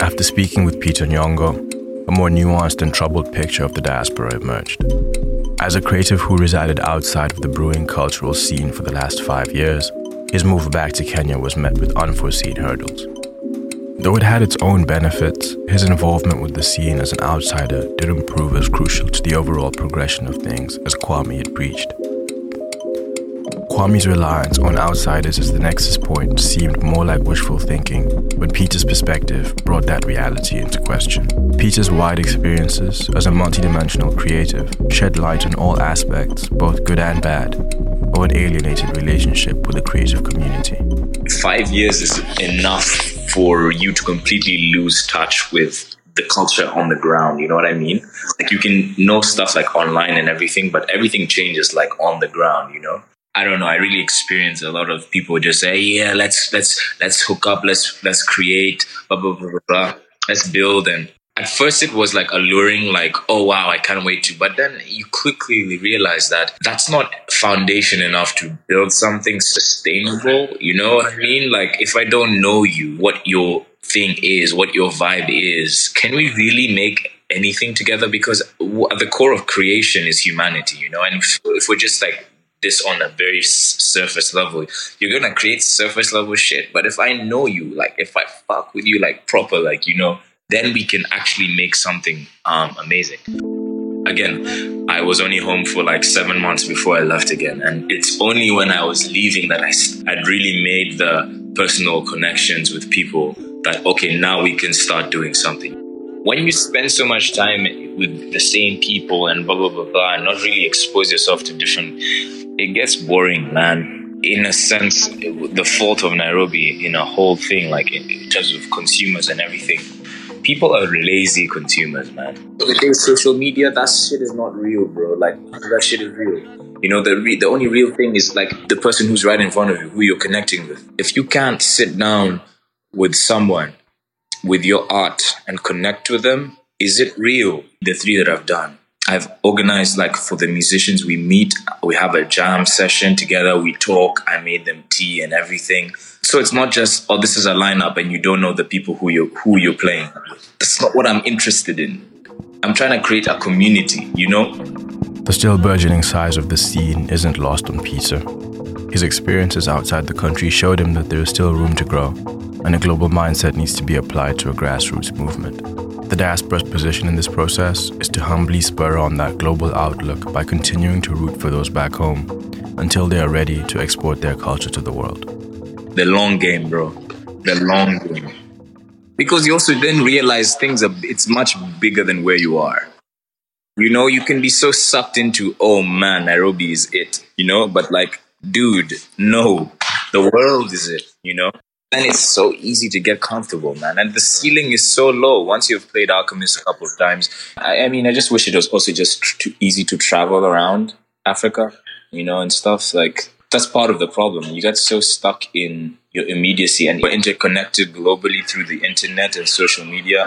After speaking with Peter Nyong'o, a more nuanced and troubled picture of the diaspora emerged. As a creative who resided outside of the brewing cultural scene for the last five years, his move back to Kenya was met with unforeseen hurdles. Though it had its own benefits, his involvement with the scene as an outsider didn't prove as crucial to the overall progression of things as Kwame had preached. Kwame's reliance on outsiders as the nexus point seemed more like wishful thinking when Peter's perspective brought that reality into question. Peter's wide experiences as a multidimensional creative shed light on all aspects, both good and bad, of an alienated relationship with the creative community. Five years is enough for you to completely lose touch with the culture on the ground. You know what I mean? Like you can know stuff like online and everything, but everything changes like on the ground, you know? I don't know. I really experience a lot of people just say, "Yeah, let's let's let's hook up, let's let's create, blah blah blah blah, blah. let's build." And at first, it was like alluring, like, "Oh wow, I can't wait to." But then you quickly realize that that's not foundation enough to build something sustainable. You know what I mean? Like, if I don't know you, what your thing is, what your vibe is, can we really make anything together? Because at the core of creation is humanity, you know. And if, if we're just like this on a very surface level. You're gonna create surface level shit. But if I know you, like if I fuck with you like proper, like you know, then we can actually make something um, amazing. Again, I was only home for like seven months before I left again, and it's only when I was leaving that I I'd really made the personal connections with people that okay, now we can start doing something when you spend so much time with the same people and blah blah blah blah and not really expose yourself to different it gets boring man. In a sense the fault of nairobi in a whole thing like in, in terms of consumers and everything. People are lazy consumers man. With social media that shit is not real bro. Like that shit is real. You know the re- the only real thing is like the person who's right in front of you who you're connecting with. If you can't sit down with someone with your art and connect with them? Is it real? The three that I've done. I've organized like for the musicians we meet, we have a jam session together, we talk, I made them tea and everything. So it's not just oh this is a lineup and you don't know the people who you who you're playing. That's not what I'm interested in. I'm trying to create a community, you know? The still burgeoning size of the scene isn't lost on Peter. His experiences outside the country showed him that there is still room to grow and a global mindset needs to be applied to a grassroots movement. The diaspora's position in this process is to humbly spur on that global outlook by continuing to root for those back home until they are ready to export their culture to the world. The long game, bro. The long game. Because you also then realize things are it's much bigger than where you are. You know, you can be so sucked into, oh man, Nairobi is it, you know, but like, dude, no, the world is it, you know? And it's so easy to get comfortable, man. And the ceiling is so low once you've played Alchemist a couple of times. I, I mean, I just wish it was also just tr- easy to travel around Africa, you know, and stuff. Like, that's part of the problem. You get so stuck in your immediacy and you're interconnected globally through the internet and social media.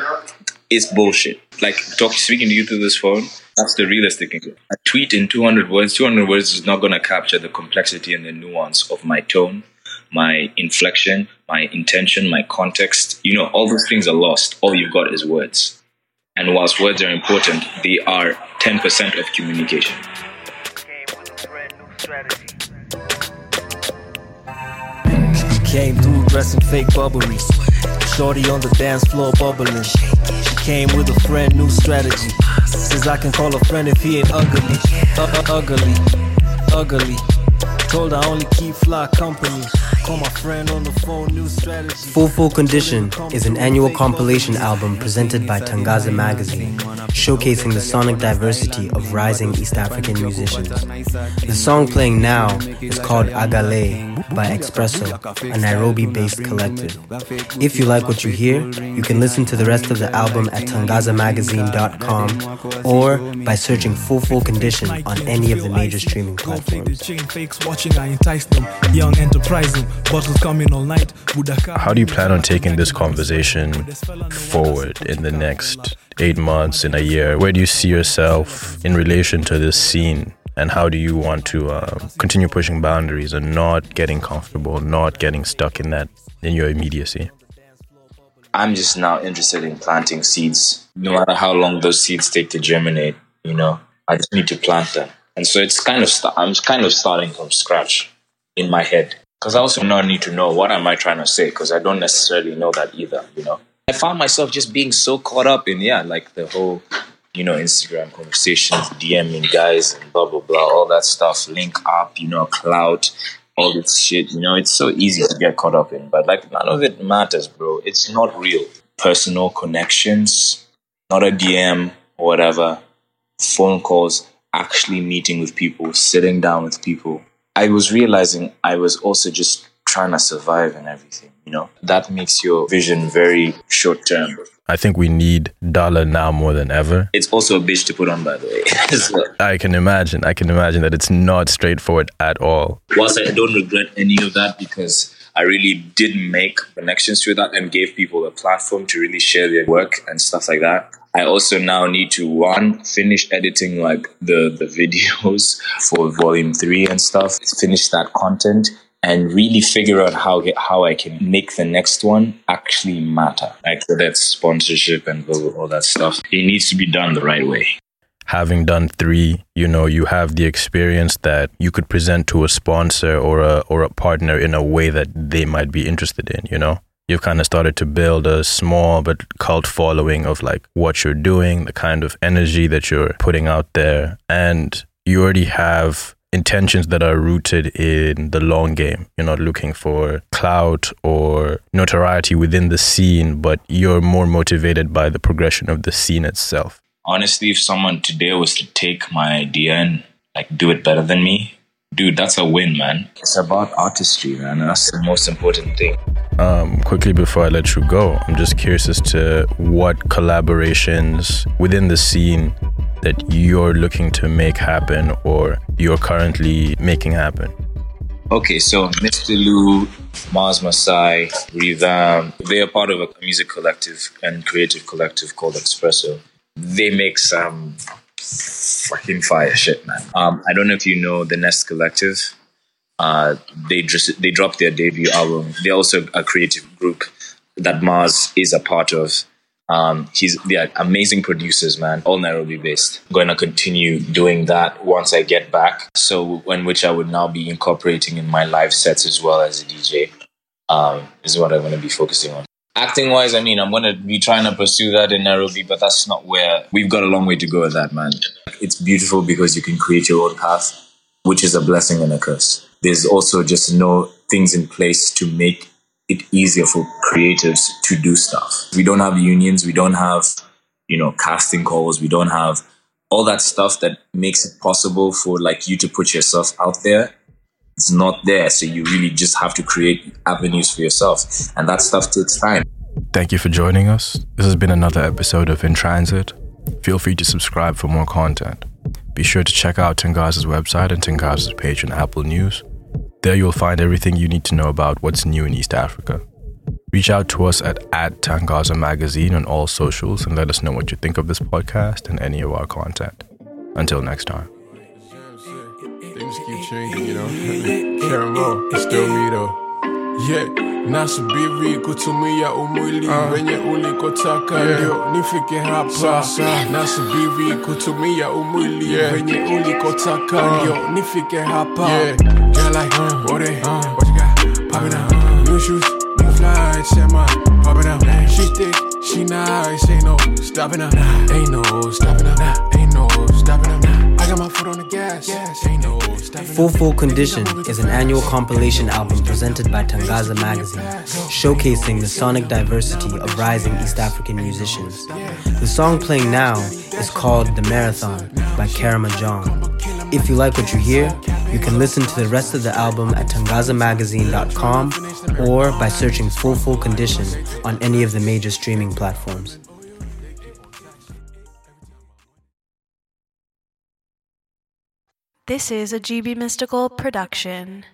It's bullshit. Like, talk, speaking to you through this phone, that's the realistic thing. A tweet in 200 words, 200 words is not going to capture the complexity and the nuance of my tone my inflection, my intention, my context. You know, all those things are lost. All you've got is words. And whilst words are important, they are 10% of communication. Came through dressing fake bubbly. Shorty on the dance floor bubbling. She came with a friend, new strategy. Says I can call a friend if he ain't ugly. Uh, ugly. Ugly. Told I only keep fly company. Call my friend on the phone, new strategy. Full Full Condition is an annual compilation album presented by Tangaza Magazine, showcasing the sonic diversity of rising East African musicians. The song playing now is called Agale by Expresso, a Nairobi based collective. If you like what you hear, you can listen to the rest of the album at tangazamagazine.com or by searching Full Full Condition on any of the major streaming platforms. How do you plan on taking this conversation forward in the next eight months, in a year? Where do you see yourself in relation to this scene? And how do you want to uh, continue pushing boundaries and not getting comfortable, not getting stuck in that, in your immediacy? I'm just now interested in planting seeds. No matter how long those seeds take to germinate, you know, I just need to plant them. And so it's kind of, st- I'm kind of starting from scratch in my head. Because I also now need to know what am I trying to say, because I don't necessarily know that either, you know. I found myself just being so caught up in, yeah, like the whole, you know, Instagram conversations, DMing guys and blah, blah, blah, all that stuff, link up, you know, cloud, all this shit, you know, it's so easy to get caught up in. But like none of it matters, bro. It's not real. Personal connections, not a DM or whatever, phone calls, actually meeting with people, sitting down with people. I was realizing I was also just trying to survive and everything, you know? That makes your vision very short term. I think we need dollar now more than ever. It's also a bitch to put on, by the way. so, I can imagine. I can imagine that it's not straightforward at all. whilst I don't regret any of that because I really did make connections through that and gave people a platform to really share their work and stuff like that. I also now need to one finish editing like the the videos for volume three and stuff. Finish that content and really figure out how how I can make the next one actually matter. Like that's sponsorship and all that stuff. It needs to be done the right way. Having done three, you know, you have the experience that you could present to a sponsor or a or a partner in a way that they might be interested in, you know? You've kind of started to build a small but cult following of like what you're doing, the kind of energy that you're putting out there, and you already have intentions that are rooted in the long game. You're not looking for clout or notoriety within the scene, but you're more motivated by the progression of the scene itself. honestly, if someone today was to take my idea and like do it better than me, dude, that's a win, man. It's about artistry, man. And that's the most important thing. Um, quickly before I let you go, I'm just curious as to what collaborations within the scene that you're looking to make happen or you're currently making happen. Okay, so Mr. Lou, Mars Masai, Revamp, they are part of a music collective and creative collective called Espresso. They make some fucking fire shit, man. Um, I don't know if you know the Nest Collective. Uh, they just they dropped their debut album. They're also a creative group that Mars is a part of. Um, he's they're amazing producers, man, all Nairobi based. going to continue doing that once I get back. So, in which I would now be incorporating in my live sets as well as a DJ. Um, is what I'm going to be focusing on. Acting wise, I mean, I'm going to be trying to pursue that in Nairobi, but that's not where we've got a long way to go with that, man. It's beautiful because you can create your own path, which is a blessing and a curse. There's also just no things in place to make it easier for creatives to do stuff. We don't have unions, we don't have, you know, casting calls, we don't have all that stuff that makes it possible for like you to put yourself out there. It's not there, so you really just have to create avenues for yourself, and that stuff takes time. Thank you for joining us. This has been another episode of In Transit. Feel free to subscribe for more content. Be sure to check out Tangaza's website and Tangaza's page on Apple News. There you'll find everything you need to know about what's new in East Africa. Reach out to us at, at Tangaza Magazine on all socials and let us know what you think of this podcast and any of our content. Until next time. Things keep changing, you know. Caramel, it's still me though. Yeah, nasubiri kutumia umwili wenye ah. ulikotaka ndio nifike hapa. Nasubiri kutumia umwili wenye ulikotaka ndio ah. nifike hapa. Yeah, girl like, ah. what it, what you got? Pop it out. New shoes, new flights, yeah, man. Pop it out. She thick, she nice, ain't no stopping her. Ain't no stopping her. Ain't no stopping her. I got my foot on the gas. Ain't no stopping. Full Full Condition is an annual compilation album presented by Tangaza Magazine, showcasing the sonic diversity of rising East African musicians. The song playing now is called The Marathon by Karama John. If you like what you hear, you can listen to the rest of the album at tangazamagazine.com or by searching Full Full Condition on any of the major streaming platforms. This is a GB Mystical production.